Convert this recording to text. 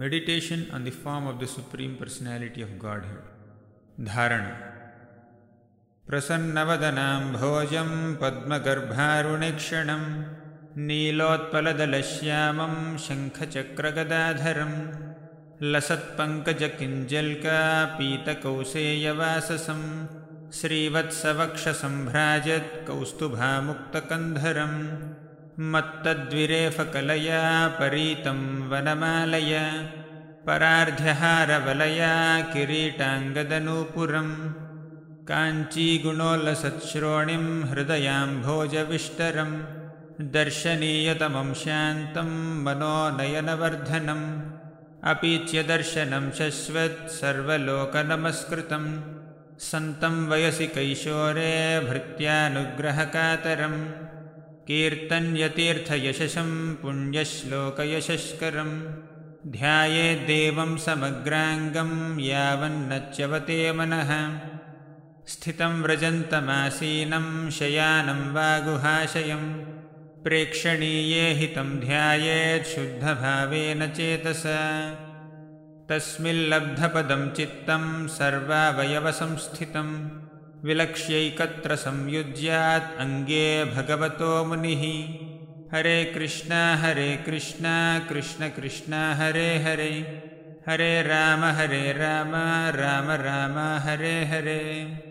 Meditation on the form of the Supreme Personality of Godhead. Dharana. प्रसन्नवदनाम्भोजं पद्मगर्भारुणेक्षणं नीलोत्पलदलश्यामं शङ्खचक्रगदाधरं लसत्पङ्कजकिञ्जल्कापीतकौसेयवाससं श्रीवत्सवक्षसम्भ्राजत्कौस्तुभामुक्तकन्धरम् मत्तद्विरेफकलया परीतं वनमालया परार्ध्यहारवलया किरीटाङ्गदनूपुरम् काञ्चीगुणोल्लसत्श्रोणिं हृदयाम्भोजविष्टरं दर्शनीयतमं शान्तं मनोनयनवर्धनम् अपीच्यदर्शनं शश्वत् सर्वलोकनमस्कृतं सन्तं वयसि कैशोरे भृत्यानुग्रहकातरम् कीर्तन्यतीर्थयशसं पुण्यश्लोकयशस्करं ध्यायेद्देवं समग्राङ्गं यावन्नच्यवते मनः। स्थितं व्रजन्तमासीनं शयानं वा गुहाशयं प्रेक्षणीये हितं ध्यायेच्छुद्धभावेन चेतसा। तस्मिल्लब्धपदं चित्तं सर्वावयवसंस्थितम् विलक्ष्यैकत्र संयुज्यात् अङ्गे भगवतो मुनिः। हरे कृष्ण हरे कृष्ण कृष्ण कृष्ण, हरे हरे। हरे राम हरे राम राम राम, हरे हरे।